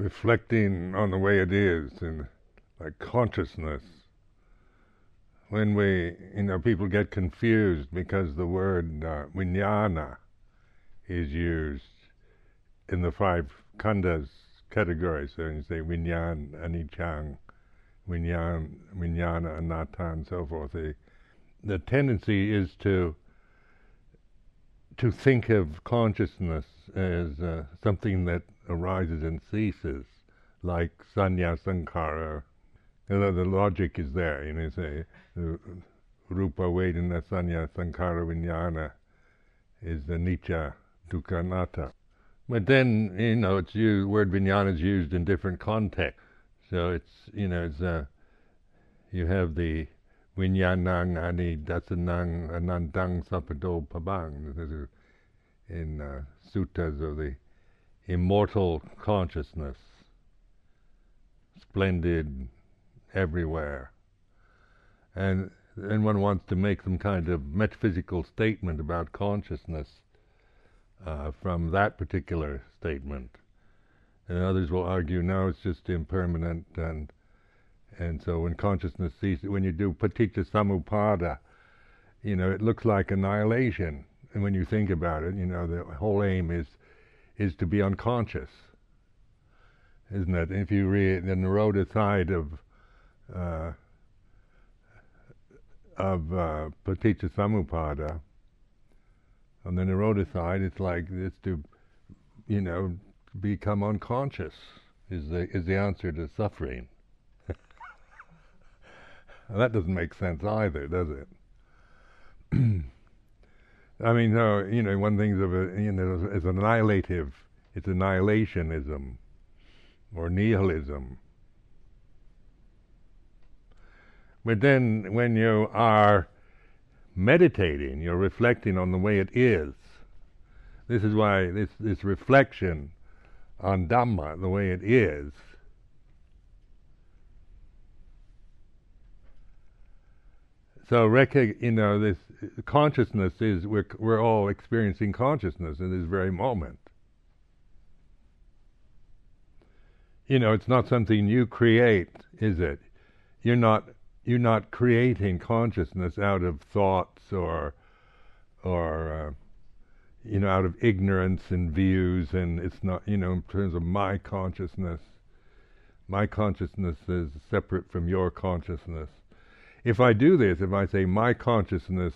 reflecting on the way it is and like consciousness. When we, you know, people get confused because the word uh, vijnana is used in the five khandhas categories. So you say vinyan, anicca, vinyan, vijnana, anatta, and so forth. The, the tendency is to to think of consciousness as uh, something that arises and ceases, like sanya sankhara. You know, the logic is there. You know, say uh, rupa vedana sanya sankhara vijnana is the anicca dukkha anatta. But then you know, it's used. Word vijnana is used in different contexts. So it's you know, it's uh, you have the Vinyanang ani dasanang anandang sapado pabang. This is In uh, suttas of the immortal consciousness, splendid everywhere. And then one wants to make some kind of metaphysical statement about consciousness uh, from that particular statement. And others will argue, no, it's just impermanent and and so when consciousness ceases, when you do paticca samuppada, you know, it looks like annihilation. And when you think about it, you know, the whole aim is is to be unconscious, isn't it? If you read the Nirodha side of uh, of uh, paticca on the Nirodha side, it's like it's to, you know, become unconscious is the is the answer to suffering. That doesn't make sense either, does it? I mean, no, you know, one thing of you know, is annihilative. It's annihilationism or nihilism. But then, when you are meditating, you're reflecting on the way it is. This is why this this reflection on Dhamma, the way it is, So, you know, this consciousness is we're we're all experiencing consciousness in this very moment. You know, it's not something you create, is it? You're not you're not creating consciousness out of thoughts or or uh, you know out of ignorance and views, and it's not you know in terms of my consciousness. My consciousness is separate from your consciousness if I do this, if I say my consciousness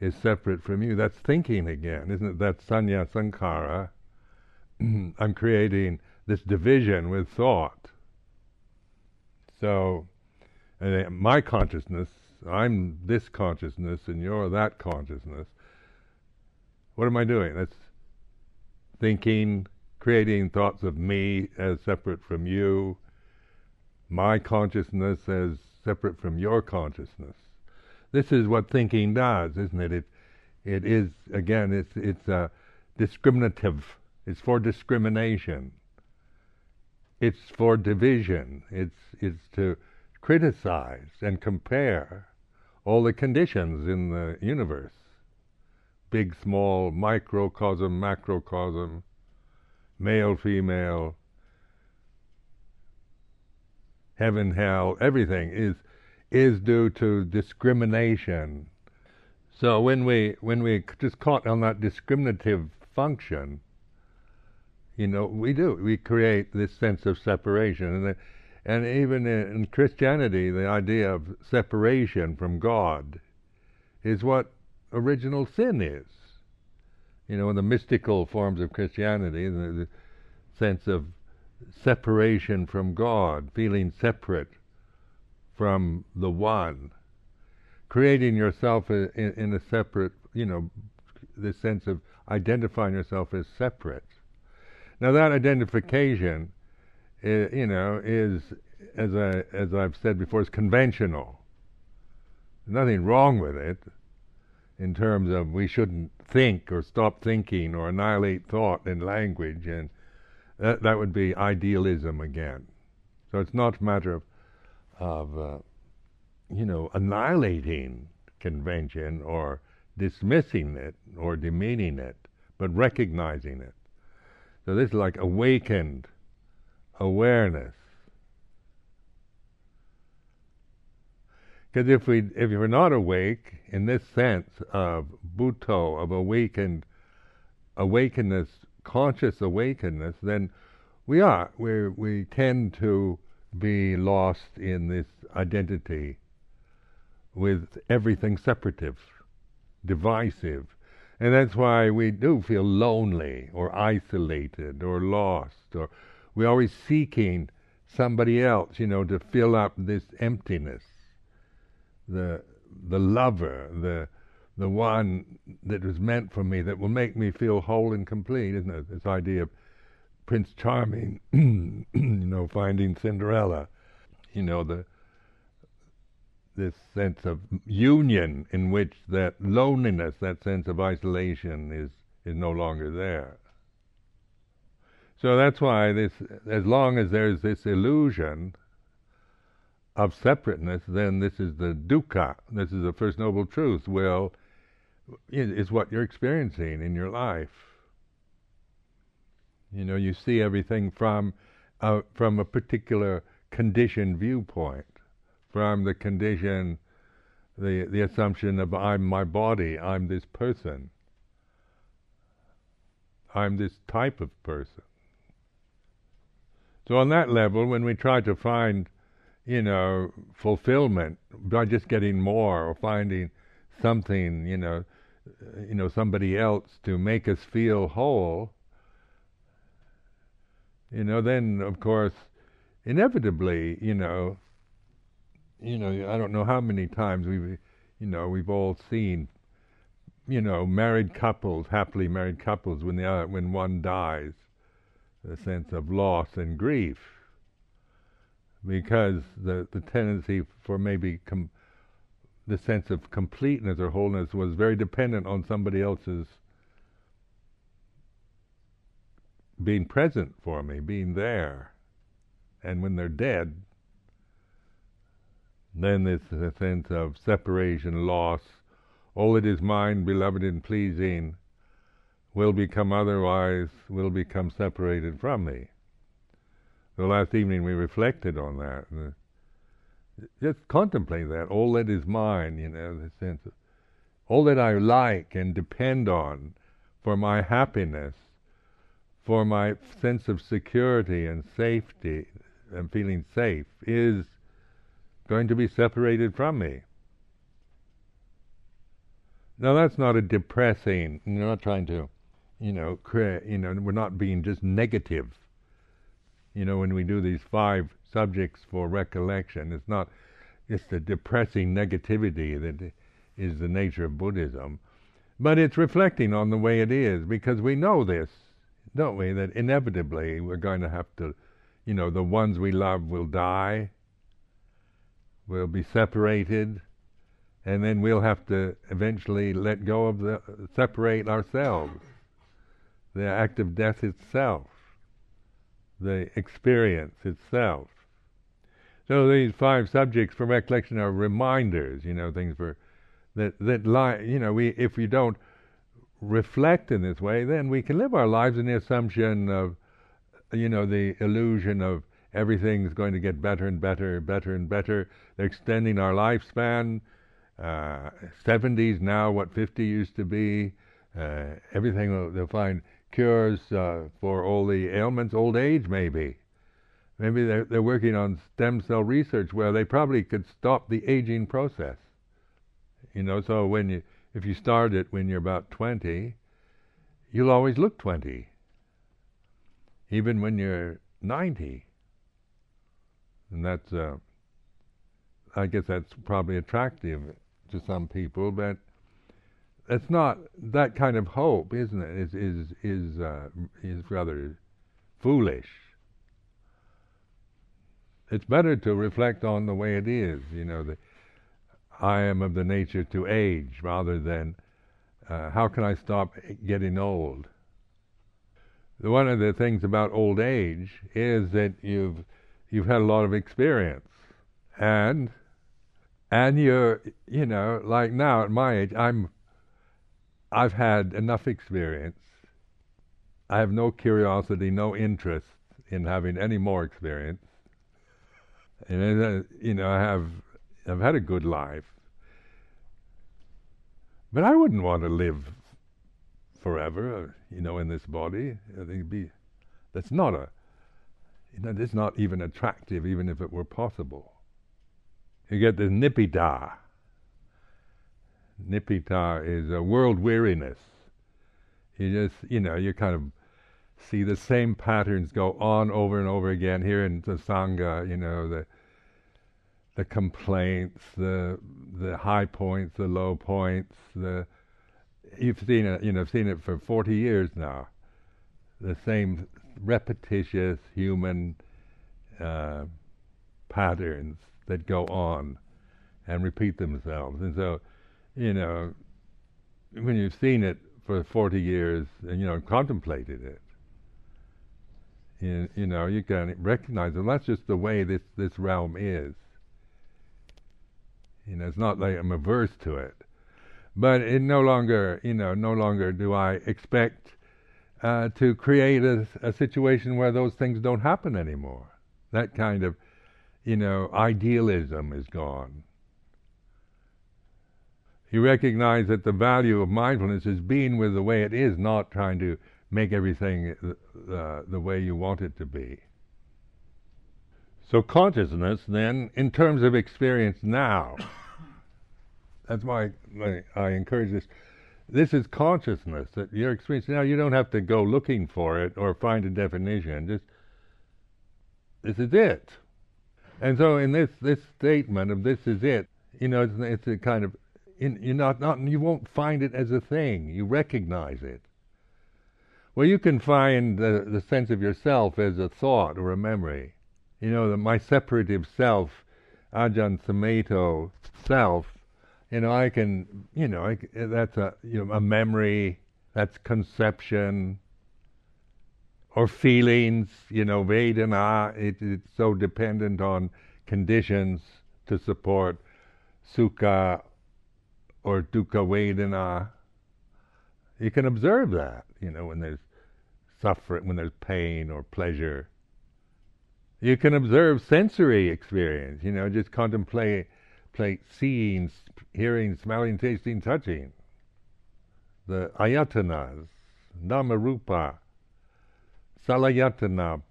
is separate from you, that's thinking again, isn't it? That's sanya sankhara. I'm creating this division with thought. So, my consciousness, I'm this consciousness, and you're that consciousness. What am I doing? That's thinking, creating thoughts of me as separate from you, my consciousness as separate from your consciousness. This is what thinking does, isn't it? It, it is again, it's it's uh, discriminative. It's for discrimination. It's for division. It's it's to criticize and compare all the conditions in the universe big, small, microcosm, macrocosm, male, female, heaven, hell, everything is is due to discrimination. So when we when we just caught on that discriminative function, you know, we do we create this sense of separation, and and even in Christianity, the idea of separation from God is what original sin is. You know, in the mystical forms of Christianity, the, the sense of separation from God, feeling separate from the One, creating yourself in, in a separate, you know, this sense of identifying yourself as separate. Now that identification, you know, is as I as I've said before, is conventional. Nothing wrong with it in terms of we shouldn't think or stop thinking or annihilate thought in language and that, that would be idealism again. So it's not a matter of, of uh, you know, annihilating convention or dismissing it or demeaning it, but recognizing it. So this is like awakened awareness. Because if we if we're not awake in this sense of Buddho, of awakened awakeness, conscious awakeness, then we are we we tend to be lost in this identity with everything separative, divisive. And that's why we do feel lonely or isolated or lost or we're always seeking somebody else, you know, to fill up this emptiness. The the lover, the the one that was meant for me, that will make me feel whole and complete, isn't it? This idea of Prince Charming, you know, finding Cinderella, you know, the this sense of union in which that loneliness, that sense of isolation is, is no longer there. So that's why this, as long as there's this illusion of separateness, then this is the dukkha, this is the first noble truth, will, is what you're experiencing in your life. You know, you see everything from, uh, from a particular conditioned viewpoint from the condition, the, the assumption of I'm my body, I'm this person, I'm this type of person. So on that level, when we try to find, you know, fulfillment by just getting more or finding something, you know, you know, somebody else to make us feel whole, you know, then of course, inevitably, you know, you know, I don't know how many times we've, you know, we've all seen, you know, married couples, happily married couples, when the uh, when one dies, the sense of loss and grief, because the the tendency for maybe com- the sense of completeness or wholeness was very dependent on somebody else's being present for me, being there, and when they're dead, then there's a sense of separation, loss. All that is mine, beloved and pleasing, will become otherwise, will become separated from me. The last evening we reflected on that. Just contemplate that. All that is mine, you know, the sense of all that I like and depend on for my happiness, for my sense of security and safety and feeling safe is going to be separated from me. Now that's not a depressing. You're not trying to, you know, create. You know, we're not being just negative. You know, when we do these five subjects for recollection, it's not it's the depressing negativity that is the nature of Buddhism, but it's reflecting on the way it is because we know this, don't we? That inevitably we're going to have to, you know, the ones we love will die we'll be separated, and then we'll have to eventually let go of the separate ourselves. The act of death itself, the experience itself. So these five subjects for recollection are reminders, you know, things for that that lie. You know, we if we don't reflect in this way, then we can live our lives in the assumption of, you know, the illusion of everything's going to get better and better, better and better. Extending our lifespan. Uh, 70s now, what 50 used to be. Uh, everything they'll find cures uh, for all the ailments. Old age, maybe. Maybe they're, they're working on stem cell research where they probably could stop the aging process. You know, so when you if you start it when you're about 20, you'll always look 20. Even when you're 90 and that's uh, I guess that's probably attractive to some people, but it's not that kind of hope, isn't it? Is is is uh, is rather foolish. It's better to reflect on the way it is. You know, the I am of the nature to age, rather than uh, how can I stop getting old. One of the things about old age is that you've you've had a lot of experience, and and you're you know like now at my age I'm I've had enough experience. I have no curiosity, no interest in having any more experience. And uh, you know, I have I've had a good life, but I wouldn't want to live forever, uh, you know, in this body. I think be that's not a you know, that's not even attractive, even if it were possible. You get the nibbida. Nibbida is a world weariness. You just, you know, you kind of see the same patterns go on over and over again here in the sangha. You know, the the complaints, the the high points, the low points. The you've seen it. You know, seen it for forty years now. The same repetitious human uh, patterns that go on and repeat themselves. And so, you know, when you've seen it for 40 years and, you know, contemplated it, you, you know, you can recognize, and that's just the way this, this realm is. You know, it's not like I'm averse to it. But it no longer, you know, no longer do I expect uh, to create a, a situation where those things don't happen anymore. That kind of, you know, idealism is gone. You recognize that the value of mindfulness is being with the way it is, not trying to make everything uh, the way you want it to be. So, consciousness, then, in terms of experience now, that's why I, I encourage this. This is consciousness that you're experiencing now. You don't have to go looking for it or find a definition. Just this is it. And so, in this this statement of this is it, you know, it's, it's a kind of in, you're not, not you won't find it as a thing. You recognize it. Well, you can find the, the sense of yourself as a thought or a memory. You know, the, my separative self, Ajahn Sumedho self, you know, I can, you know, I, that's a, you know, a memory, that's conception, or feelings, you know, Vedana, it, it's so dependent on conditions to support Sukha or Dukkha Vedana. You can observe that, you know, when there's suffering, when there's pain or pleasure. You can observe sensory experience, you know, just contemplate seeing, hearing, smelling, tasting, touching. The ayatanas, namarupa, salayatana,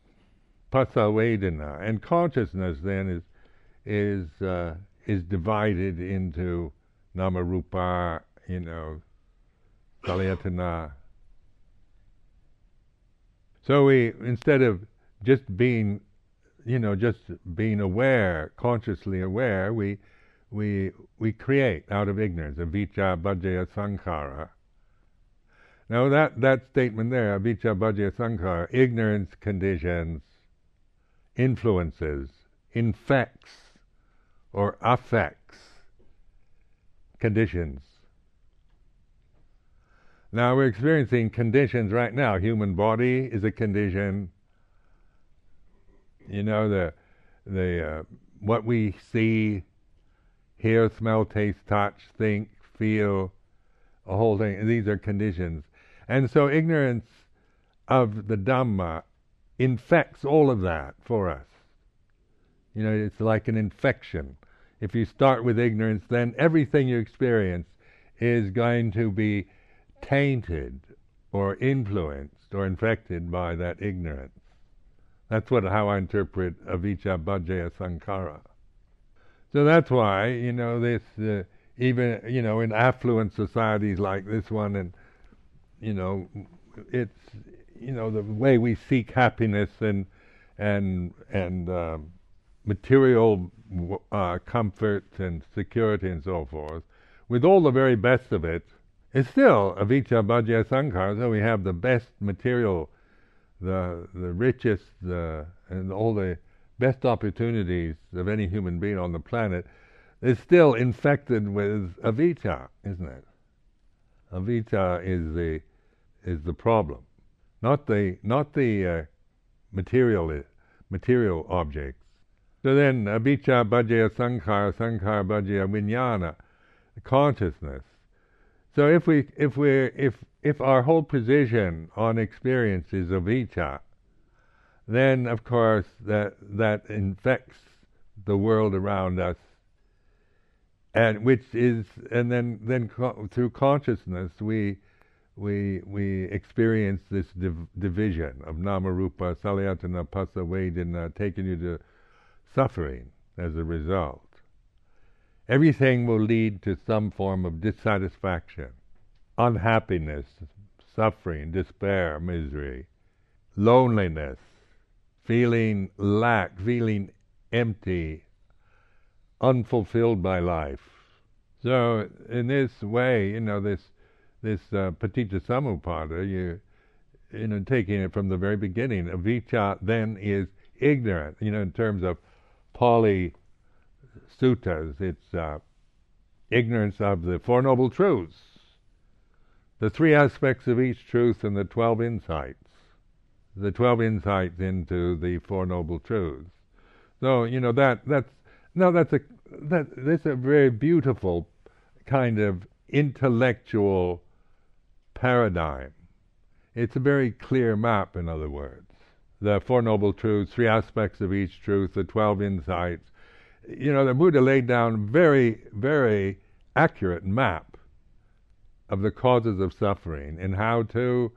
pasavedana, and consciousness then is is uh, is divided into namarupa, you know, salayatana. So we instead of just being, you know, just being aware, consciously aware, we we we create out of ignorance, avijja paccaya sankhara. Now that that statement there, avijja paccaya sankhara, ignorance conditions, influences, infects, or affects conditions. Now we're experiencing conditions right now. Human body is a condition. You know the the uh, what we see hear, smell, taste, touch, think, feel, a whole thing. These are conditions. And so ignorance of the Dhamma infects all of that for us. You know, it's like an infection. If you start with ignorance, then everything you experience is going to be tainted or influenced or infected by that ignorance. That's what how I interpret avijja paccaya sankhara. So that's why you know this uh, even you know in affluent societies like this one, and you know it's you know the way we seek happiness and and and uh, material uh, comfort and security and so forth, with all the very best of it, is still avijja paccaya sankhara. So we have the best material, the the richest, the and all the best opportunities of any human being on the planet is still infected with avijja, isn't it? Avijja is the is the problem, not the not the uh, material material objects. So then, avijja paccaya sankhara, sankhara paccaya vijnana, consciousness. So if we if we if if our whole position on experience is avijja, then of course that that infects the world around us, and which is and then then co- through consciousness we we we experience this div- division of nama rupa salayatana phassa vedana taking you to suffering as a result. Everything will lead to some form of dissatisfaction, unhappiness, suffering, despair, misery, loneliness, feeling lack, feeling empty, unfulfilled by life. So in this way, you know, this this uh, paticca you you know, taking it from the very beginning, avijja then is ignorant. You know, in terms of Pali suttas, it's uh, ignorance of the Four Noble Truths, the three aspects of each truth, and the twelve insights. The twelve insights into the Four Noble Truths. So you know that that's no, that's a that that's a very beautiful kind of intellectual paradigm. It's a very clear map, in other words. The Four Noble Truths, three aspects of each truth, the twelve insights. You know, the Buddha laid down very, very accurate map of the causes of suffering and how to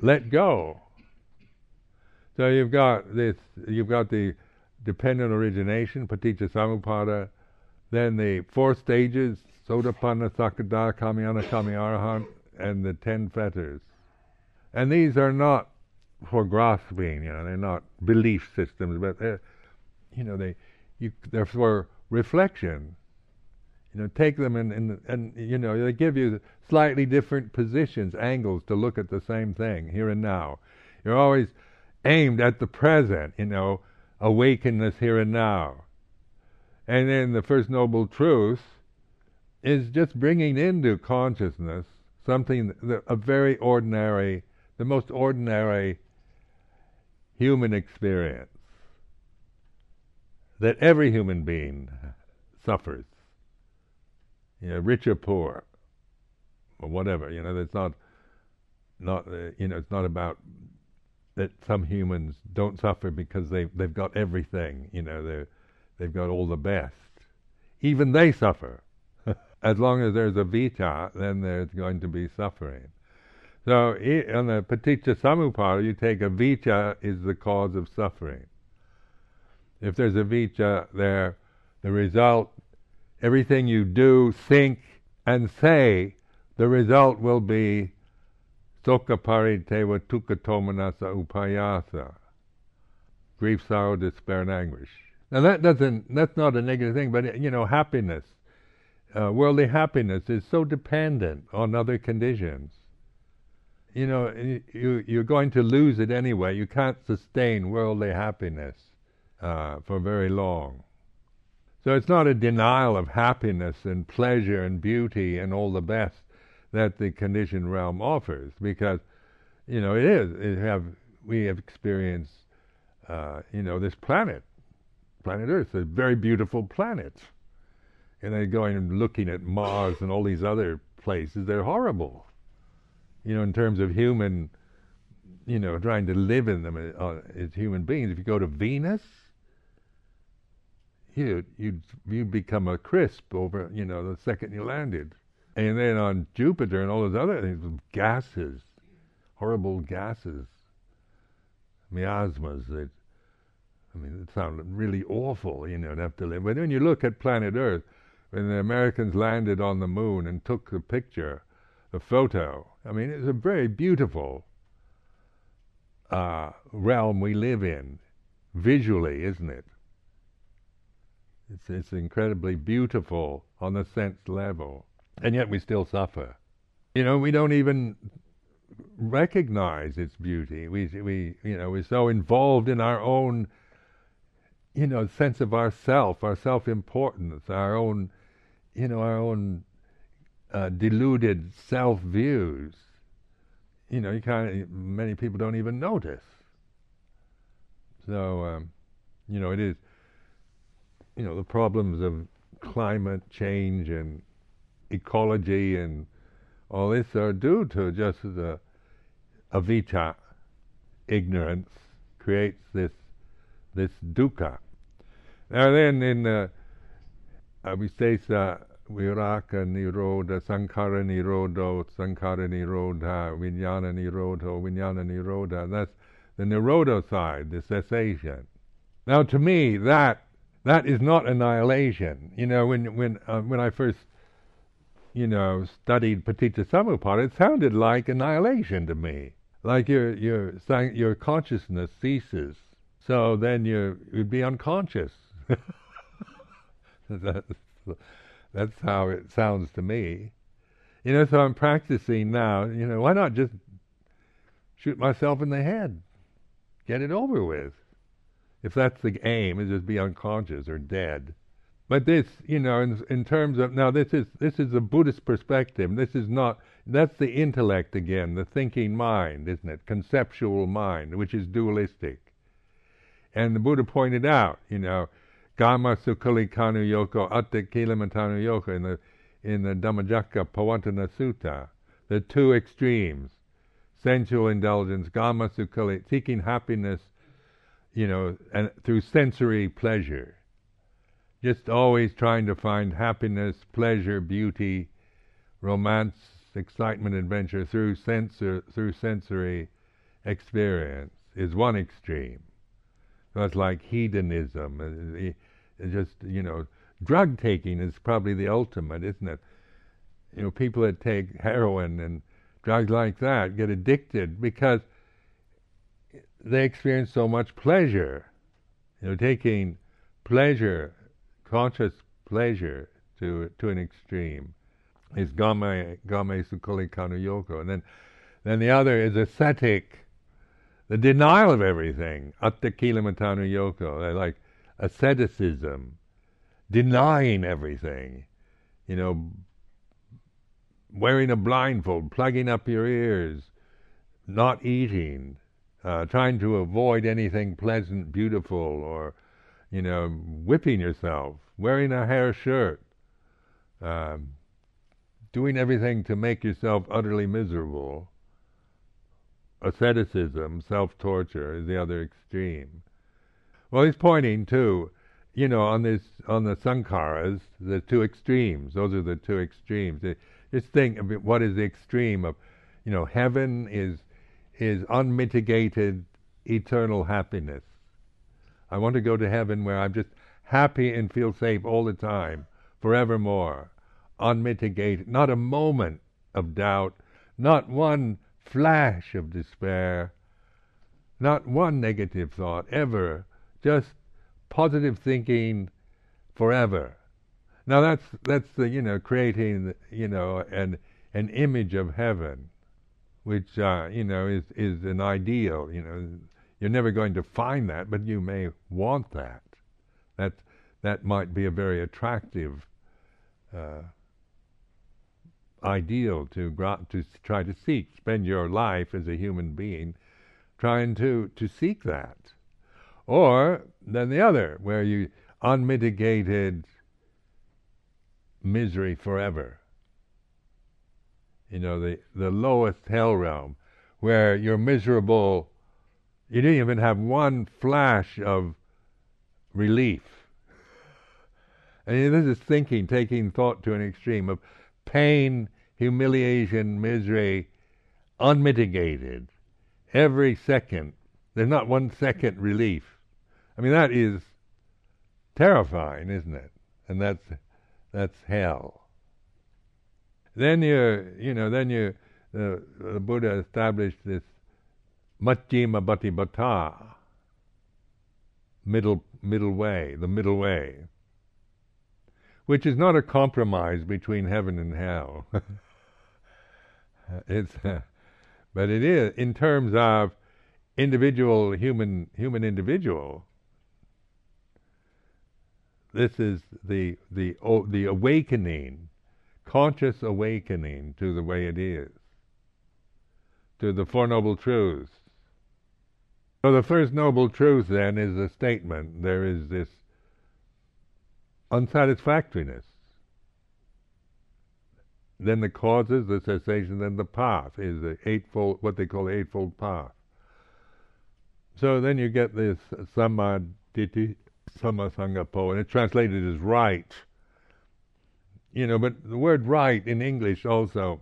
let go. So you've got this, you've got the dependent origination, paticca samuppada, then the four stages, sotapanna, sakadha, kamayana, kami and the ten fetters. And these are not for grasping, you know, they're not belief systems, but they're, you know, they, you, they're for reflection. You know, take them and, and, and, you know, they give you slightly different positions, angles to look at the same thing, here and now. You're always aimed at the present, you know, awakenness here and now. And then the first noble truth is just bringing into consciousness something, that, a very ordinary, the most ordinary human experience that every human being suffers. You know, rich or poor, or whatever. You know, it's not, not uh, you know, it's not about that some humans don't suffer because they they've got everything. You know, they they've got all the best. Even they suffer. as long as there's avijja, then there's going to be suffering. So on the paticca samuppada, you take avijja is the cause of suffering. If there's avijja there, the result, everything you do, think, and say, the result will be Soka parideva tukatomanasa upayasa. Grief, sorrow, despair, and anguish. Now that doesn't, that's not a negative thing, but you know, happiness, uh, worldly happiness is so dependent on other conditions. You know, you, you're going to lose it anyway. You can't sustain worldly happiness uh, for very long. So it's not a denial of happiness and pleasure and beauty and all the best that the conditioned realm offers, because you know it is. It have we have experienced, uh, you know, this planet, planet Earth, a very beautiful planet, and then going and looking at Mars and all these other places, they're horrible. You know, in terms of human, you know, trying to live in them uh, as human beings. If you go to Venus, you you'd you become a crisp over you know the second you landed. And then on Jupiter and all those other things, gases, horrible gases, miasmas that, I mean, it sounded really awful, you know, to have to live. But when you look at planet Earth, when the Americans landed on the moon and took the picture, the photo, I mean, it's a very beautiful uh, realm we live in, visually, isn't it? It's, it's incredibly beautiful on the sense level and yet we still suffer. You know, we don't even recognize its beauty. We, we, you know, we're so involved in our own, you know, sense of ourself, our self-importance, our own, you know, our own uh, deluded self-views. You know, you kind of, many people don't even notice. So, um, you know, it is, you know, the problems of climate change and ecology and all this are due to just the avijja, ignorance, creates this this dukkha. Now then in uh, Avistesa Viraga Nirodha, Sankhara Nirodho, Sankhara Nirodha, Vijnana Nirodho, Vijnana Nirodha. That's the Nirodha side, the cessation. Now to me, that that is not annihilation. You know, when when uh, when I first you know studied Paticca Samuppada, it sounded like annihilation to me. Like your your your consciousness ceases, so then you you'd be unconscious. that's, that's how it sounds to me. You know, so I'm practicing now. You know, why not just shoot myself in the head, get it over with? If that's the aim, is just be unconscious or dead. But this, you know, in, in terms of now, this is this is a Buddhist perspective. This is not. That's the intellect again, the thinking mind, isn't it? Conceptual mind, which is dualistic. And the Buddha pointed out, you know, Gama Sukali Kanu Yoko Atta Kilamatanu Yoko in the in the Dhammacakka Pavattana Sutta, the two extremes, sensual indulgence, Gama Sukali, seeking happiness you know, and through sensory pleasure. Just always trying to find happiness, pleasure, beauty, romance, excitement, adventure through sensor through sensory experience is one extreme. It's like hedonism. Uh, just you know, drug taking is probably the ultimate, isn't it? You know, people that take heroin and drugs like that get addicted because they experience so much pleasure. You know, taking pleasure, conscious pleasure to to an extreme is gama game sukuli kanu yoko, and then then the other is ascetic, the denial of everything, atta kilamatanu yoko, They're like asceticism, denying everything, you know, wearing a blindfold, plugging up your ears, not eating, uh, trying to avoid anything pleasant, beautiful, or you know, whipping yourself, wearing a hair shirt, um, doing everything to make yourself utterly miserable. Asceticism, self-torture, is the other extreme. Well, he's pointing to, you know, on this on the sankharas, the two extremes. Those are the two extremes. Just think of what is the extreme of, you know, heaven is is unmitigated eternal happiness. I want to go to heaven where I'm just happy and feel safe all the time, forevermore, unmitigated, not a moment of doubt, not one flash of despair, not one negative thought ever, just positive thinking forever. Now that's that's the you know creating you know an an image of heaven which uh, you know is is an ideal. You know, you're never going to find that, but you may want that. That that might be a very attractive uh, ideal to to try to seek. Spend your life as a human being trying to to seek that, or then the other, where you unmitigated misery forever you know, the, the lowest hell realm, where you're miserable. You didn't even have one flash of relief. And this is thinking, taking thought to an extreme of pain, humiliation, misery, unmitigated. Every second. There's not one second relief. I mean, that is terrifying, isn't it? And that's, that's hell. Then you, you know, then you, the, the Buddha established this Majjhima Patipada, middle middle way, the middle way, which is not a compromise between heaven and hell. it's, uh, but it is in terms of individual human human individual. This is the the oh, the awakening conscious awakening to the way it is, to the Four Noble Truths. So the first noble truth then is a statement. There is this unsatisfactoriness. Then the causes, the cessation, then the path is the eightfold, what they call the eightfold path. so then you get this samaditi, samasangapo, and it's translated as right. You know, but the word right in English also,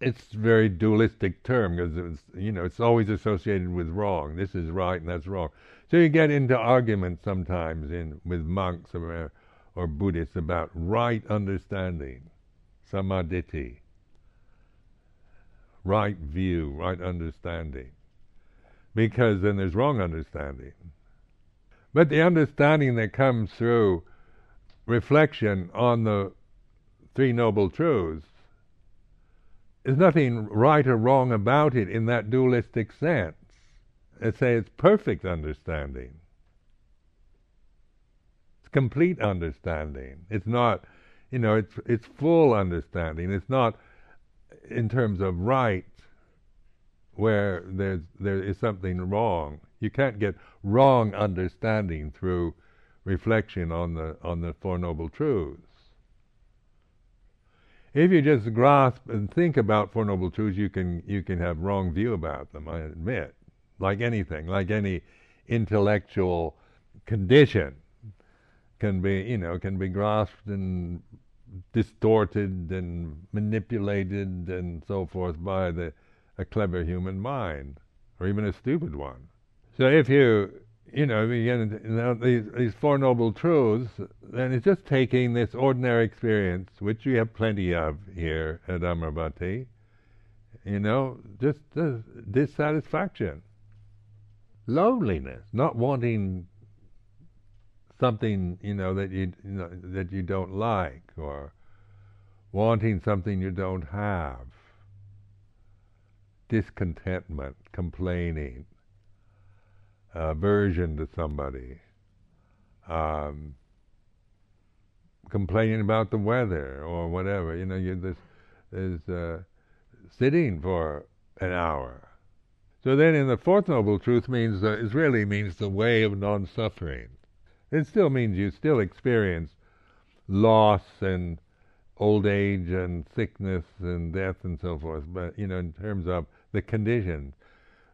it's a very dualistic term because it's, you know, it's always associated with wrong. This is right and that's wrong. So you get into arguments sometimes in with monks or, or Buddhists about right understanding, samadhi, right view, right understanding, because then there's wrong understanding. But the understanding that comes through reflection on the Three Noble Truths, there's nothing right or wrong about it in that dualistic sense. I say it's perfect understanding. It's complete understanding. It's not, you know, it's it's full understanding. It's not in terms of right where there's there is something wrong. You can't get wrong understanding through reflection on the on the Four Noble Truths. If you just grasp and think about Four Noble Truths, you can you can have wrong view about them. I admit, like anything, like any intellectual condition, can be you know can be grasped and distorted and manipulated and so forth by the a clever human mind, or even a stupid one. So if you you know, know, these, these Four Noble Truths, then it's just taking this ordinary experience, which we have plenty of here at Amaravati, you know, just dissatisfaction, loneliness, not wanting something, you know, that you, you know, that you don't like, or wanting something you don't have, discontentment, complaining aversion to somebody, um, complaining about the weather or whatever. You know, you this is uh, sitting for an hour. So then, in the fourth noble truth means uh, it really means the way of non-suffering. It still means you still experience loss and old age and sickness and death and so forth, but you know, in terms of the conditions.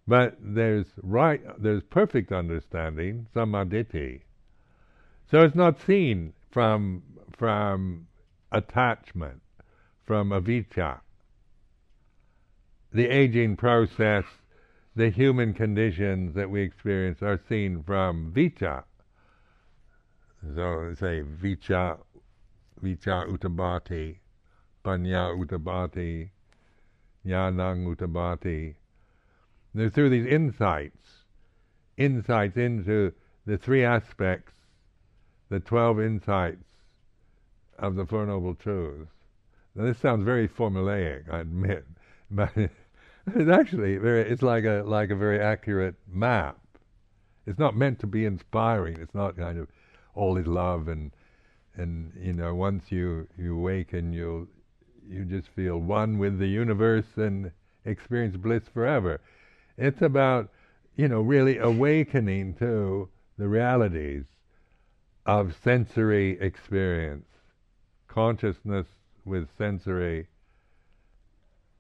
But there's right, there's perfect understanding, samaditi. So it's not seen from from attachment, from avijja. The aging process, the human conditions that we experience are seen from vijja. So say vijja, vijja uttabhati, panya utabati, jnanang uttabhati they're through these insights, insights into the three aspects, the twelve insights of the Four Noble Truths. Now, this sounds very formulaic, I admit, but it's actually very. It's like a like a very accurate map. It's not meant to be inspiring. It's not kind of all is love and and you know once you you awaken you you just feel one with the universe and experience bliss forever. It's about, you know, really awakening to the realities of sensory experience, consciousness with sensory,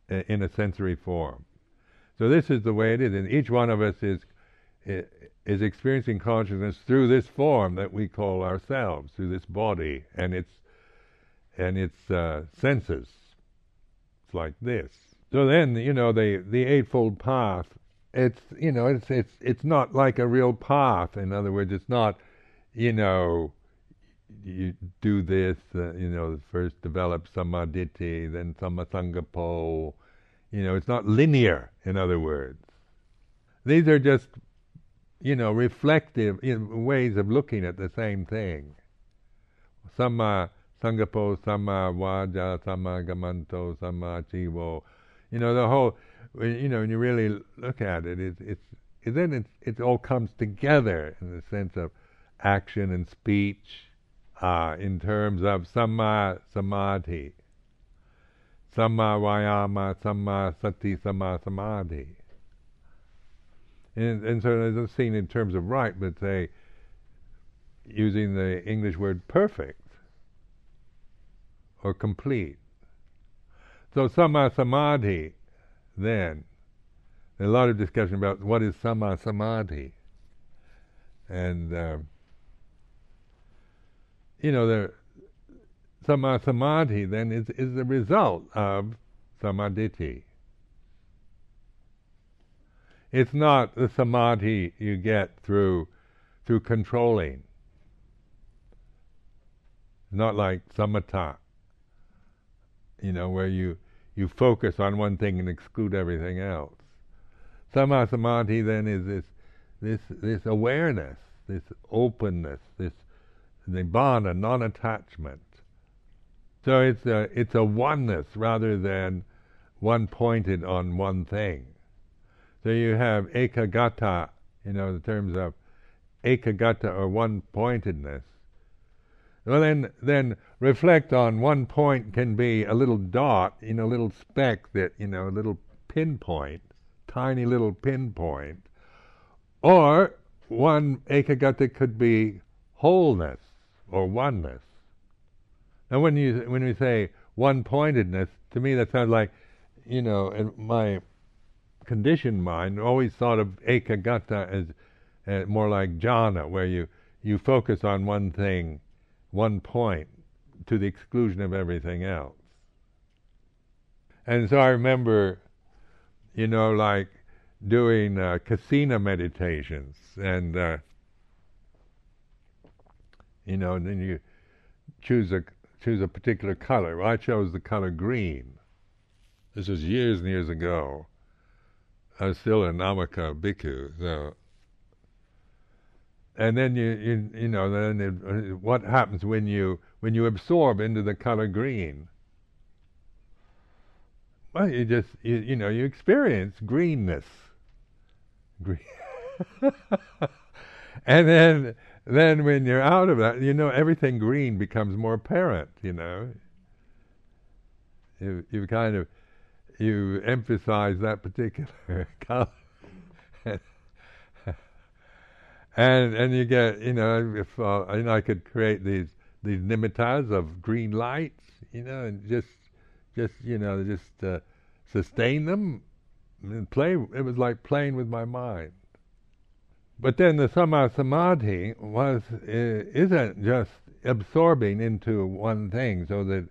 in a sensory form. So this is the way it is, and each one of us is is experiencing consciousness through this form that we call ourselves, through this body and its and its uh, senses. It's like this. So then, you know, the the eightfold path it's you know it's it's it's not like a real path. In other words, it's not you know you do this uh, you know first develop samaditi then samasangapo you know it's not linear in other words these are just you know reflective you know, ways of looking at the same thing sama sangapo sama vaja sama gamanto sama chivo you know the whole you know when you really look at it, it's it's it, then it it all comes together in the sense of action and speech, uh, in terms of samma samadhi, samma vayama, samma sati, samma samadhi. And, and so it's seen in terms of right, but say using the English word perfect or complete. So samma samadhi then a lot of discussion about what is sama samadhi, and um, you know the sama samadhi then is is the result of samadhi. It's not the samadhi you get through through controlling. Not like samatha, you know, where you you focus on one thing and exclude everything else. Samma samadhi then is this this this awareness, this openness, this nibbana, non-attachment. So it's a it's a oneness rather than one pointed on one thing. So you have ekagata, you know, in terms of ekagata or one pointedness. Well, then, then reflect on one point can be a little dot, you know, a little speck that, you know, a little pinpoint, tiny little pinpoint, or one ekagata could be wholeness or oneness. Now, when you when we say one pointedness, to me that sounds like, you know, in my conditioned mind always thought of ekagata as uh, more like jhana, where you you focus on one thing, one point, to the exclusion of everything else. And so I remember, you know, like doing uh, kasina meditations, and uh, you know, and then you choose a choose a particular color. I chose the color green. This was years and years ago. I was still a Namaka bhikkhu, so. And then you, you, you know, then it, what happens when you when you absorb into the color green? Well, you just you, you know you experience greenness, green. and then then when you're out of that, you know everything green becomes more apparent. You know, you you kind of you emphasize that particular color, and and you get you know if uh, you know I could create these these nimittas of green lights, you know, and just just you know just uh, sustain them and play. It was like playing with my mind. But then the samma samadhi was isn't just absorbing into one thing, so that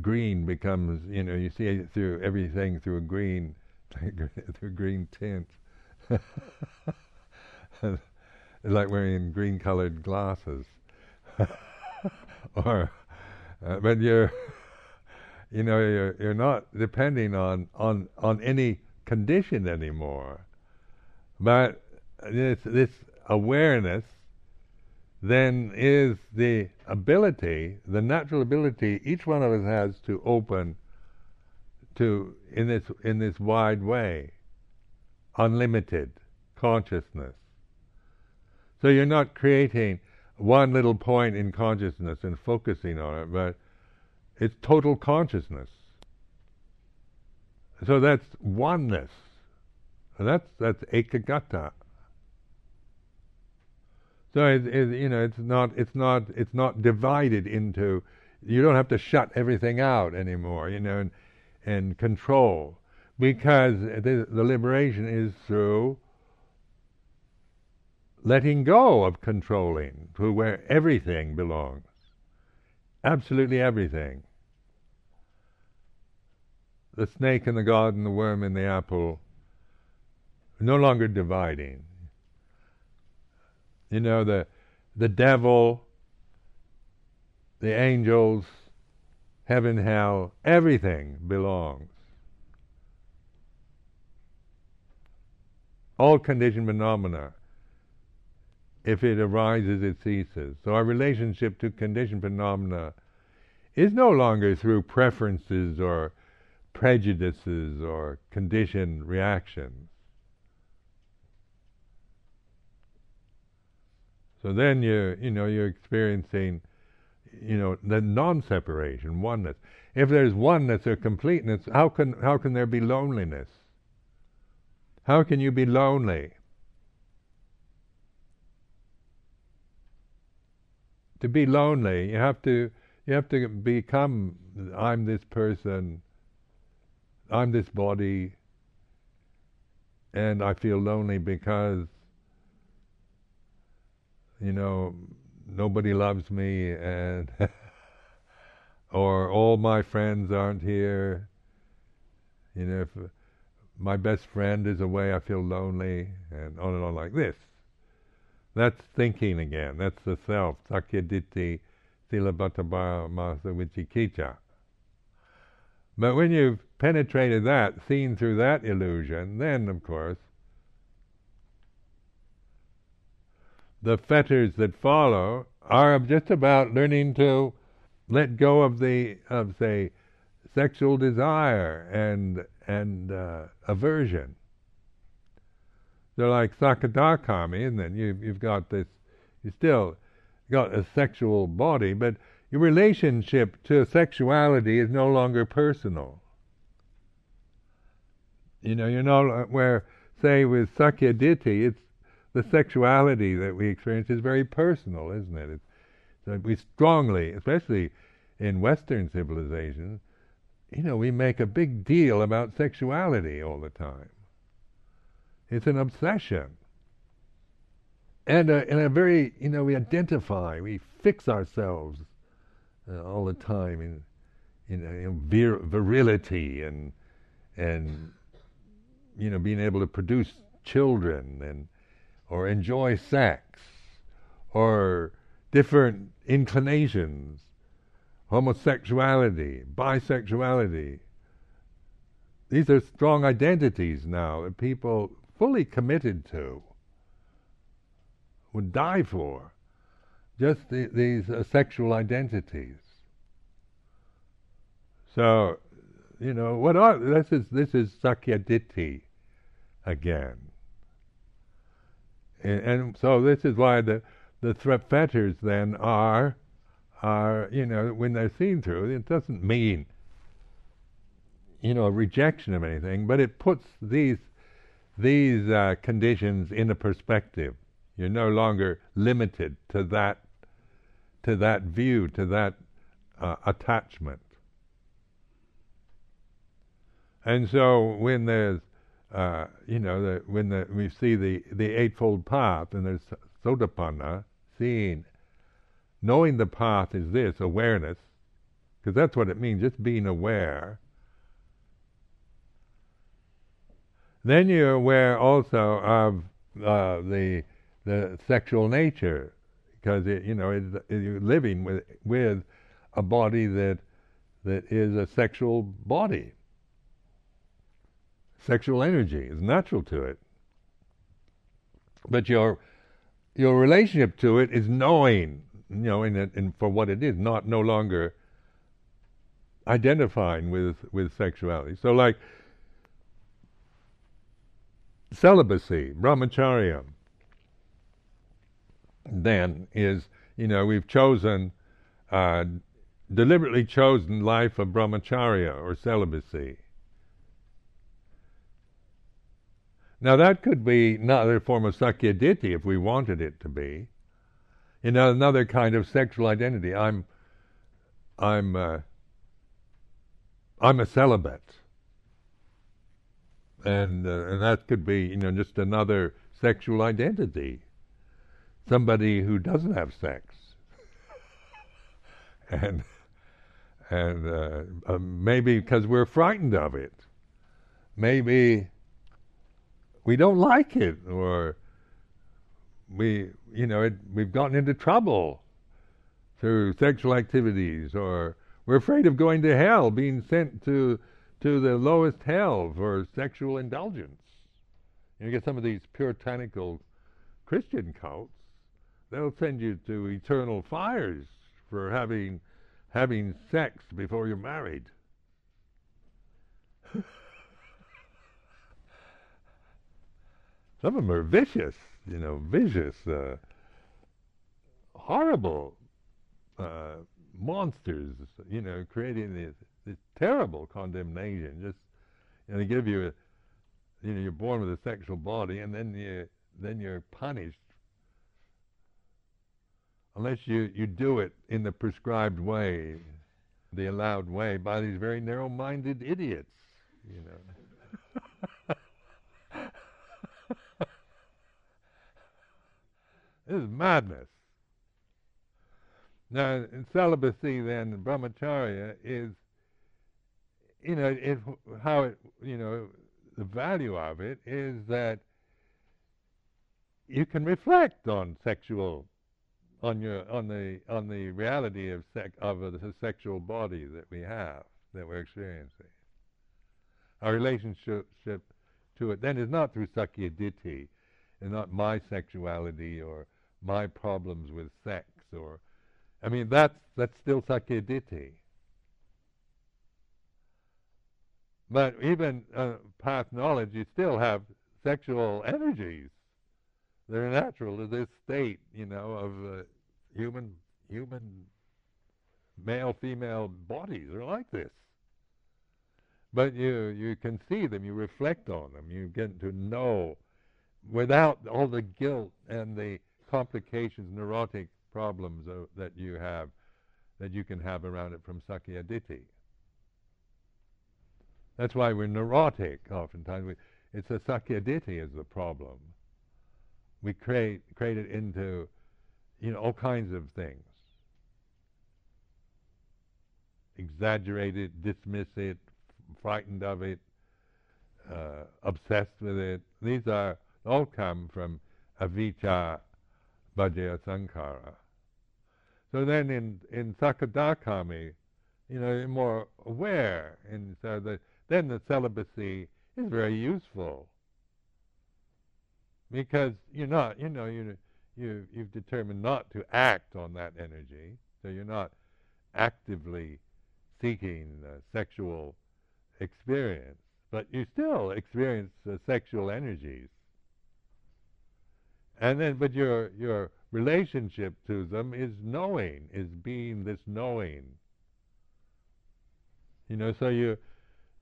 green becomes you know you see it through everything through a green through green tint. like wearing green colored glasses, or uh, but you're you know you're you're not depending on on on any condition anymore, but this, this awareness then is the ability, the natural ability each one of us has to open to in this in this wide way, unlimited consciousness. So you're not creating one little point in consciousness and focusing on it, but it's total consciousness. So that's oneness. That's that's ekagata. So it, it, you know, it's not it's not it's not divided into. You don't have to shut everything out anymore, you know, and, and control because the, the liberation is through letting go of controlling to where everything belongs. Absolutely everything. The snake in the garden, the worm in the apple, no longer dividing. You know, the, the devil, the angels, heaven, hell, everything belongs. All conditioned phenomena, if it arises, it ceases. So our relationship to conditioned phenomena is no longer through preferences or prejudices or conditioned reactions. So then you you know you're experiencing you know the non-separation, oneness. If there's oneness or completeness, how can how can there be loneliness? How can you be lonely? To be lonely, you have to you have to become I'm this person, I'm this body, and I feel lonely because you know nobody loves me and or all my friends aren't here. You know if my best friend is away I feel lonely and on and on like this that's thinking again that's the self sakkayaditthi but when you've penetrated that, seen through that illusion, then, of course, the fetters that follow are just about learning to let go of the of say sexual desire and and uh, aversion. They're like sakadagami, and then you you've got this you still got a sexual body, but your relationship to sexuality is no longer personal. You know, you know where say with sakkayaditthi, it's the sexuality that we experience is very personal, isn't it? It's, so we strongly, especially in Western civilization, you know, we make a big deal about sexuality all the time. It's an obsession. And a, and a very, you know, we identify, we fix ourselves uh, all the time in, in, in vir- virility and, and you know, being able to produce children and or enjoy sex or different inclinations, homosexuality, bisexuality. These are strong identities now that people fully committed to would die for. Just the, these uh, sexual identities. So, you know, what are this is this is sakkayaditthi again. And, and, so this is why the the fetters then are are you know when they're seen through it doesn't mean you know a rejection of anything, but it puts these these uh, conditions in a perspective. You're no longer limited to that to that view, to that uh, attachment. And so when there's uh, you know, the, when the, we see the, the Eightfold Path, and there's Sotapanna, seeing, knowing the path is this, awareness, because that's what it means, just being aware. Then you're aware also of uh, the the sexual nature, because it, you know it, it, you're living with with a body that that is a sexual body sexual energy is natural to it. But your your relationship to it is knowing, you know, in, it, for what it is, not no longer identifying with with sexuality. So, like celibacy, brahmacharya, then is you know we've chosen uh, deliberately chosen life of brahmacharya or celibacy Now that could be another form of sakkayaditthi if we wanted it to be. You know, another kind of sexual identity. I'm, I'm, uh, I'm a celibate, and uh, and that could be you know just another sexual identity. Somebody who doesn't have sex, and and uh, uh, maybe because we're frightened of it, maybe we don't like it, or we, you know, it, we've gotten into trouble through sexual activities, or we're afraid of going to hell, being sent to to the lowest hell for sexual indulgence. You get some of these puritanical Christian cults; they'll send you to eternal fires for having having sex before you're married. Some of them are vicious, you know, vicious, uh, horrible uh, monsters, you know, creating this, this terrible condemnation. Just and they give you, a, you know, you're born with a sexual body, and then you then you're punished unless you you do it in the prescribed way, the allowed way, by these very narrow-minded idiots, you know. This is madness. Now, in celibacy, then, brahmacharya is you know, it, how it, you know, the value of it is that you can reflect on sexual, on your, on the, on the reality of sec, of the sexual body that we have, that we're experiencing. Our relationship to it then is not through sakkaya ditthi, and not my sexuality or my problems with sex or I mean that's that's still sakkaya ditthi. But even uh, you still have sexual energies. They're natural to this state, you know, of uh, human human male female bodies are like this. But you you can see them, you reflect on them, you get to know without all the guilt and the complications, neurotic problems uh, that you have, that you can have around it from Sakkaya Ditthi. That's why we're neurotic oftentimes. We, it's a Sakkaya Ditthi is the problem. We create, create it into, you know, all kinds of things. Exaggerate it, dismiss it, frightened of it, uh, obsessed with it. These are all come from avijja paccaya sankhara. So then in, in Sakadagami, you know, you're more aware, and so the, then the celibacy is very useful because you're not, you know, you you you've determined not to act on that energy, so you're not actively seeking uh, sexual experience, but you still experience uh, sexual energies. And then, but your your relationship to them is knowing, is being this knowing. You know, so you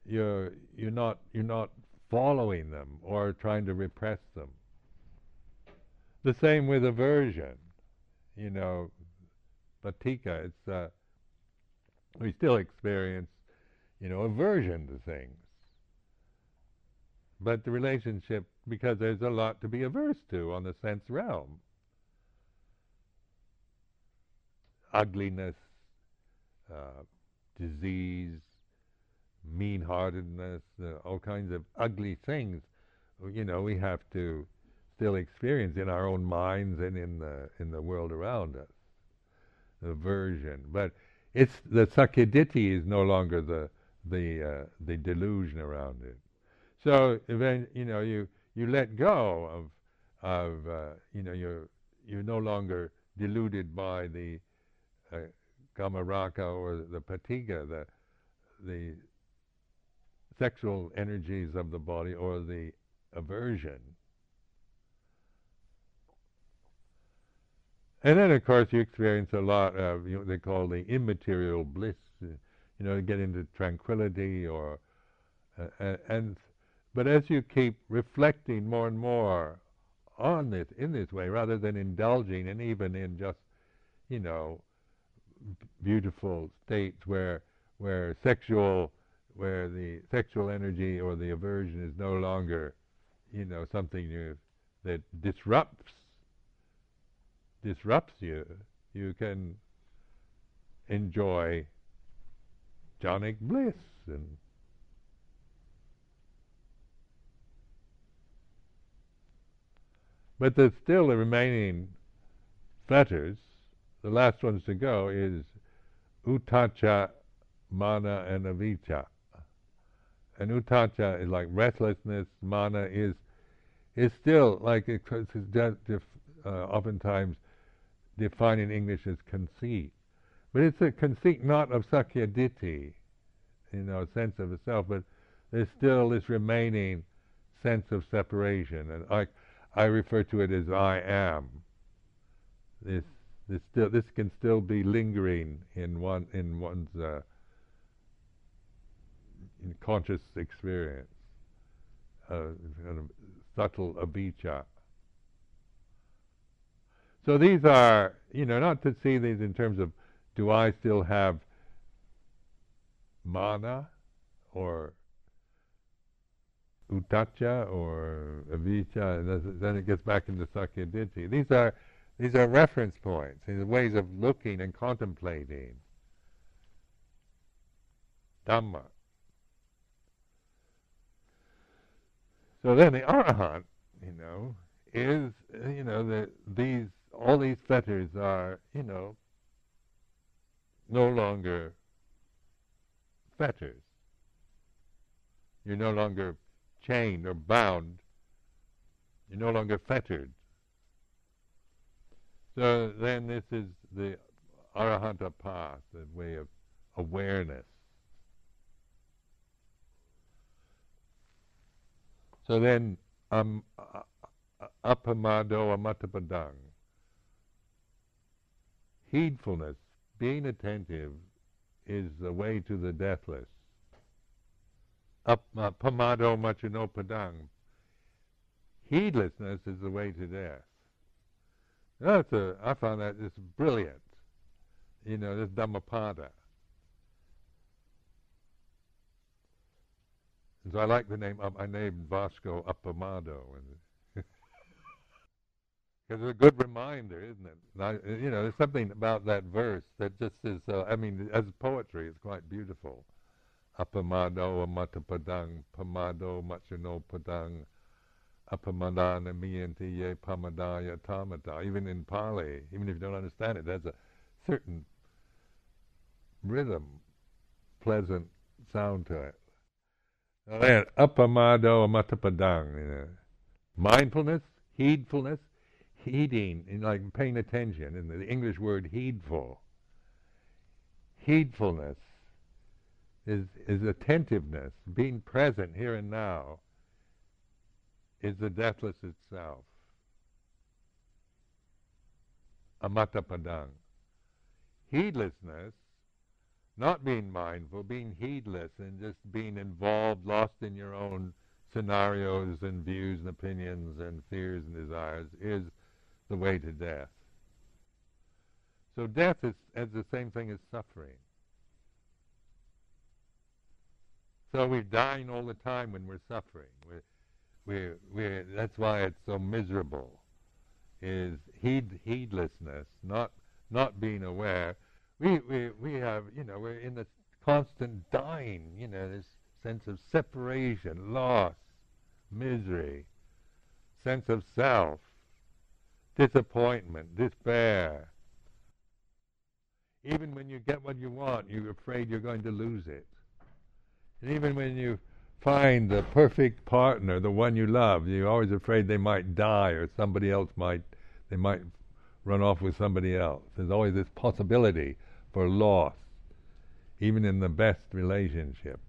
you're you're not you're not following them or trying to repress them. The same with aversion. You know, paticca, it's uh, we still experience, you know, aversion to things. But the relationship because there's a lot to be averse to on the sense realm. Ugliness, uh, disease, mean-heartedness, uh, all kinds of ugly things. You know, we have to still experience in our own minds and in the in the world around us. Aversion, but it's the sakkayaditthi is no longer the the uh, the delusion around it. So then you know you you let go of of uh, you know you're you're no longer deluded by the uh, kamaraga or the patigha, the the sexual energies of the body or the aversion. And then, of course, you experience a lot of you know, they call the immaterial bliss. You know, get into tranquility or uh, and but as you keep reflecting more and more on this in this way, rather than indulging and even in just, you know, beautiful states where where sexual where the sexual energy or the aversion is no longer, you know, something you, that disrupts disrupts you, you can enjoy jhanic bliss and But there's still the remaining fetters. The last ones to go is uddhacca, mana, and avijja. And uddhacca is like restlessness. Mana is is still like it's, it's uh, oftentimes defined in English as conceit, but it's a conceit not of sakkaya ditthi, you know, sense of itself, but there's still this remaining sense of separation, and like I refer to it as I am. This this still this can still be lingering in one in one's uh, in conscious experience, uh, kind of subtle avijja. So these are, you know, not to see these in terms of do I still have mana or uddhacca or avijja, and then it gets back into sakkayaditthi. These are These are reference points, these are ways of looking and contemplating. Dhamma. So then the arahant, you know, is you know that these all these fetters are you know no longer fetters. You're no longer chained or bound. You're no longer fettered. So then this is the arahanta path, the way of awareness. So then, um, appamado amatapadang. Heedfulness, being attentive, is the way to the deathless. Up, uh, pamado maccuno padang. Heedlessness is the way to death. That's a, I found that just brilliant. You know, this Dhammapada. And so I like the name. I named Vasco Appamado, because it's a good reminder, isn't it? I, you know, there's something about that verse that just is. Uh, I mean, as poetry, it's quite beautiful. Appamado amatapadang pamado maccuno padang apamadana miyanti ye pamadaya tamata. Even in Pali, even if you don't understand it, there's a certain rhythm, pleasant sound to it. Now then, appamado amatapadang, you know. mindfulness, heedfulness, heeding, in like paying attention, in the English word heedful. Heedfulness is, is attentiveness, being present here and now, is the deathless itself. Amatapadang. Heedlessness not being mindful, being heedless, and just being involved, lost in your own scenarios and views and opinions and fears and desires, is the way to death. So death is, is the same thing as suffering. So we're dying all the time when we're suffering. We're, we're, we're, that's why it's so miserable. Is heed, heedlessness, not not being aware we, we, we have, you know, we're in this constant dying, you know, this sense of separation, loss, misery, sense of self, disappointment, despair. Even when you get what you want, you're afraid you're going to lose it. And even when you find the perfect partner, the one you love, you're always afraid they might die or somebody else might, they might run off with somebody else. There's always this possibility for loss, even in the best relationship.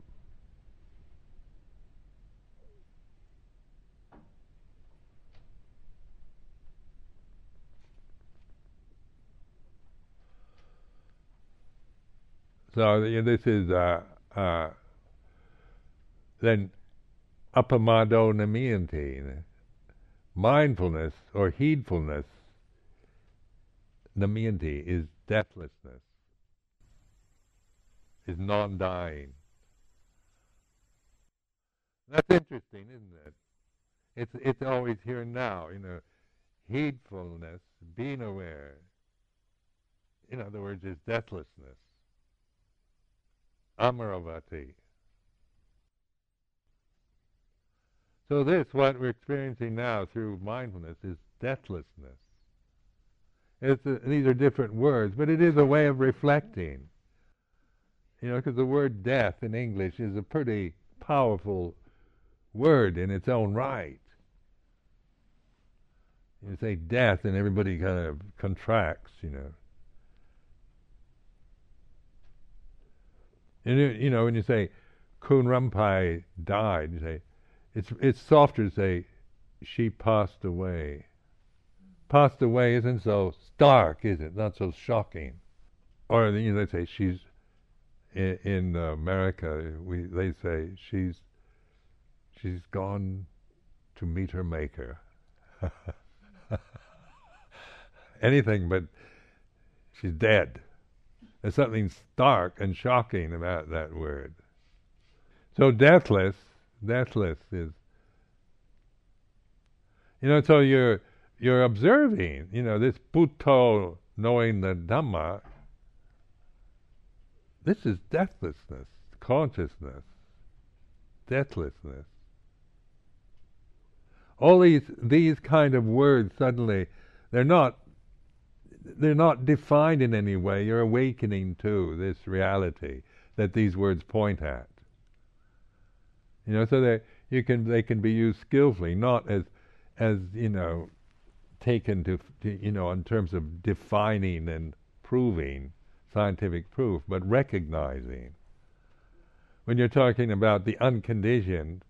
So this is uh, uh, then appamado namiyanti, mindfulness or heedfulness. Namiyanti is deathlessness is non-dying. That's interesting, isn't it? It's it's always here and now, you know, heedfulness, being aware. In other words, is deathlessness. Amaravati. So this, what we're experiencing now through mindfulness, is deathlessness. A, these are different words, but it is a way of reflecting. You know, because the word death in English is a pretty powerful word in its own right. You say death, and everybody kind of contracts, you know. And you know, when you say Khun Rampai died, you say it's it's softer to say she passed away. Passed away isn't so stark, is it? Not so shocking. Or you know, they say she's in, in America, we they say she's she's gone to meet her maker. Anything but she's dead. There's something stark and shocking about that word. So deathless, deathless is you know, so you're you're observing, you know, this Buddho knowing the Dhamma. This is deathlessness, consciousness, deathlessness. All these these kind of words suddenly, they're not they're not defined in any way. You're awakening to this reality that these words point at. You know, so that you can they can be used skillfully, not as as you know taken to, to you know in terms of defining and proving scientific proof, but recognizing. When you're talking about the unconditioned,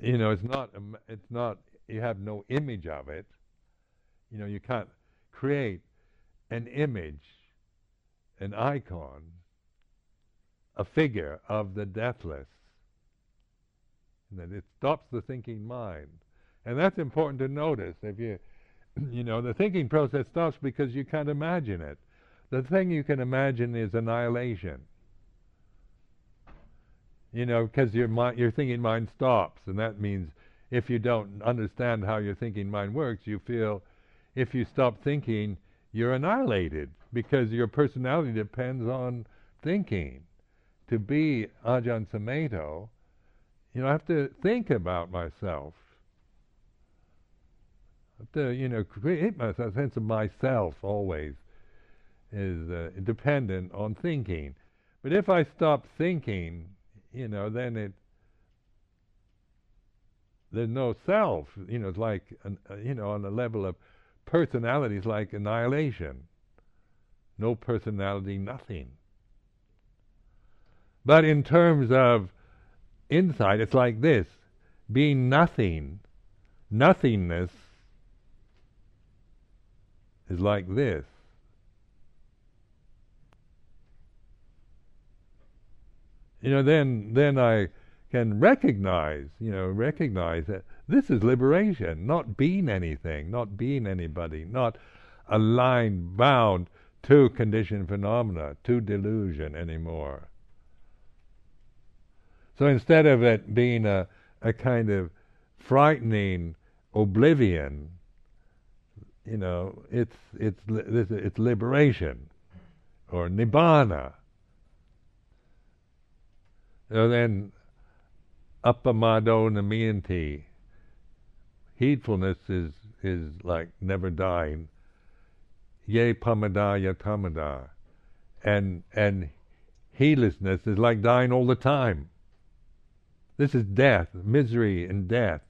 you know, it's not um, it's not you have no image of it. You know, you can't create an image, an icon a figure of the deathless. And that it stops the thinking mind. And that's important to notice. If you, you know, the thinking process stops because you can't imagine it. The thing you can imagine is annihilation. You know, because your mind, your thinking mind stops, and that means if you don't understand how your thinking mind works, you feel if you stop thinking, you're annihilated because your personality depends on thinking to be Ajahn Sumedho, you know, I have to think about myself. To, you know, create myself, a sense of myself always is uh, dependent on thinking. But if I stop thinking, you know, then it there's no self. You know, it's like, an, uh, you know, on the level of personality, it's like annihilation. No personality, nothing. But in terms of insight, it's like this being nothing, nothingness is like this. You know, then then I can recognize, you know, recognize that this is liberation, not being anything, not being anybody, not aligned, bound to conditioned phenomena, to delusion anymore. So instead of it being a, a kind of frightening oblivion, you know, it's it's it's liberation or nibbana. So then, appamado namayanti. Heedfulness is is like never dying. Ye pamada yatamada, and and heedlessness is like dying all the time. This is death, misery and death,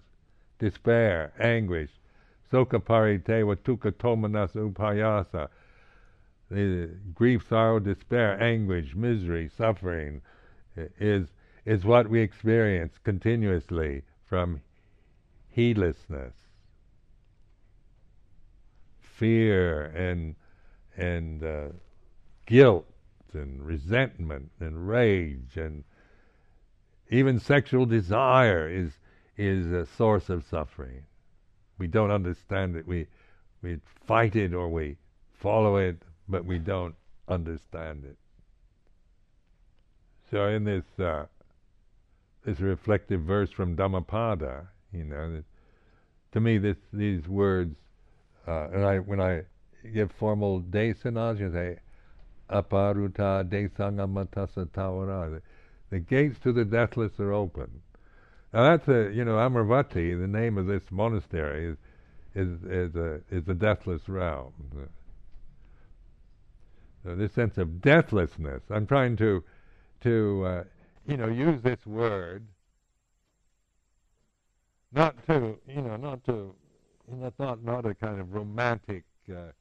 despair, anguish. Soka parideva dukkha tomanas upayasa. The grief, sorrow, despair, anguish, misery, suffering is is what we experience continuously from heedlessness. Fear and and uh, guilt and resentment and rage and even sexual desire is is a source of suffering. We don't understand it. We we fight it or we follow it, but we don't understand it. So in this uh, this reflective verse from Dhammapada, you know, to me this these words, uh, and I when I give formal desanas, you say, aparuta desangamatasa tawara the gates to the deathless are open. Now that's a you know Amaravati, the name of this monastery is is is a is the deathless realm. So this sense of deathlessness. I'm trying to to uh, you know use this word not to you know not to you know, not not a kind of romantic uh,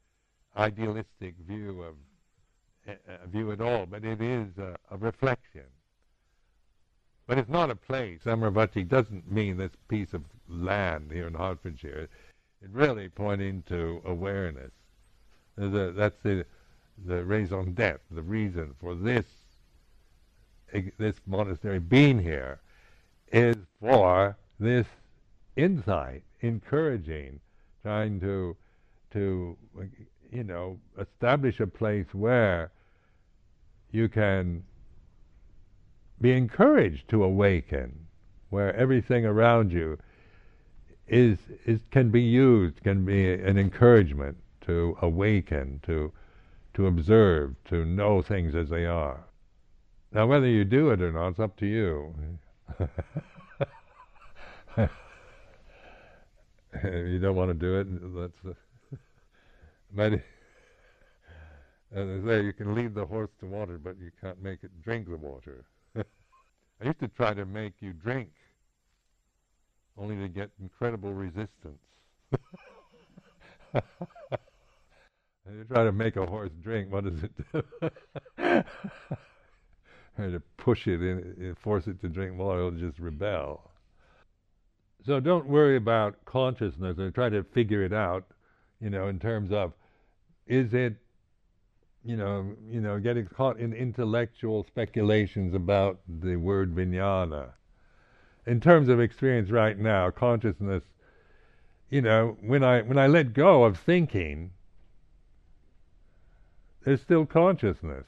idealistic view of uh, view at all, but it is a, a reflection but it's not a place. Amaravati doesn't mean this piece of land here in Hertfordshire. It's really pointing to awareness. The, that's the the raison d'être, the reason for this this monastery being here is for this insight, encouraging, trying to to you know establish a place where you can be encouraged to awaken, where everything around you is is can be used, can be an encouragement to awaken, to to observe, to know things as they are. Now, whether you do it or not, it's up to you. you don't want to do it. That's. But as I say, you can lead the horse to water, but you can't make it drink the water. I used to try to make you drink, only to get incredible resistance. you try to make a horse drink, what does it do? try to push it in, eh, force it to drink water, it'll just rebel. So don't worry about consciousness and try to figure it out, you know, in terms of is it, you know, you know, getting caught in intellectual speculations about the word vijnana. In terms of experience right now, consciousness, you know, when I when I let go of thinking, there's still consciousness.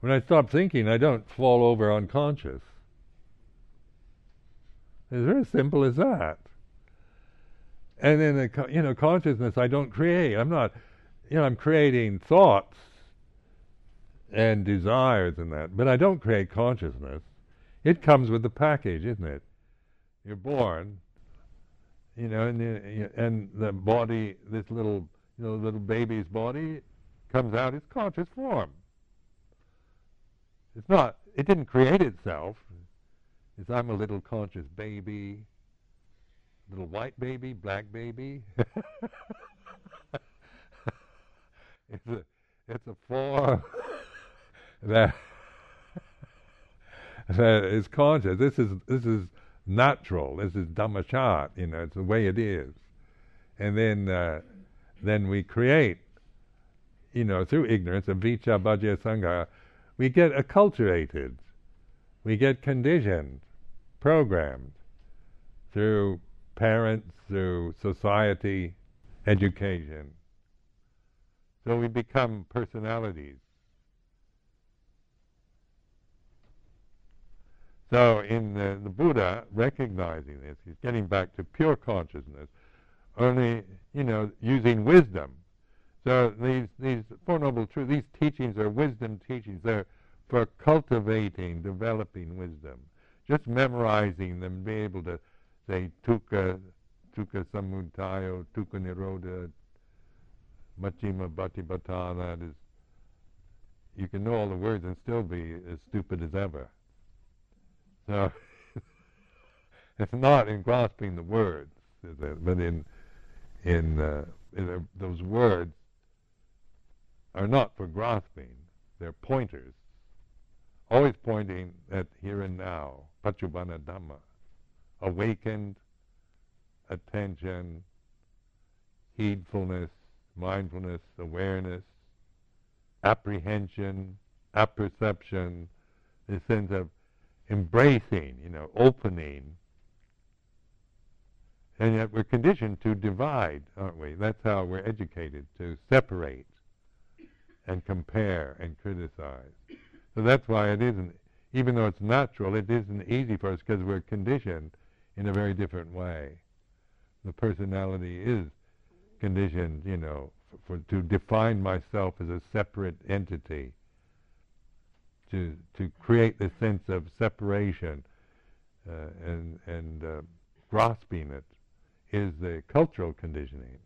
When I stop thinking, I don't fall over unconscious. It's very simple as that. And then, the, you know, consciousness I don't create. I'm not, you know, I'm creating thoughts and desires and that, but I don't create consciousness. It comes with the package, isn't it? You're born, you know, and the, and the body, this little you know, little baby's body comes out its conscious form. It's not, it didn't create itself. It's I'm a little conscious baby, little white baby, black baby. it's a, it's a form that that is conscious. This is this is natural. This is dhammacat. You know, it's the way it is. And then uh, then we create, you know, through ignorance, avijja paccaya sangha, we get acculturated, we get conditioned, programmed through parents, through society, education. So we become personalities. So in the, the Buddha, recognizing this, he's getting back to pure consciousness, only, you know, using wisdom. So these, these Four Noble Truths, these teachings are wisdom teachings. They're for cultivating, developing wisdom. Just memorizing them, be able to say dukkha, dukkha samudaya, dukkha nirodha, machima bhatipatana. That is, you can know all the words and still be as stupid as ever. So it's not in grasping the words, but in in, uh, in those words are not for grasping, they're pointers, always pointing at here and now, Paccuppanna Dhamma, awakened attention, heedfulness, mindfulness, awareness, apprehension, apperception, this sense of embracing, you know, opening and yet we're conditioned to divide, aren't we? That's how we're educated, to separate and compare and criticize. So that's why it isn't, even though it's natural, it isn't easy for us because we're conditioned in a very different way. The personality is conditioned, you know, for, to define myself as a separate entity, to to create this sense of separation uh, and and uh, grasping it is the cultural conditioning.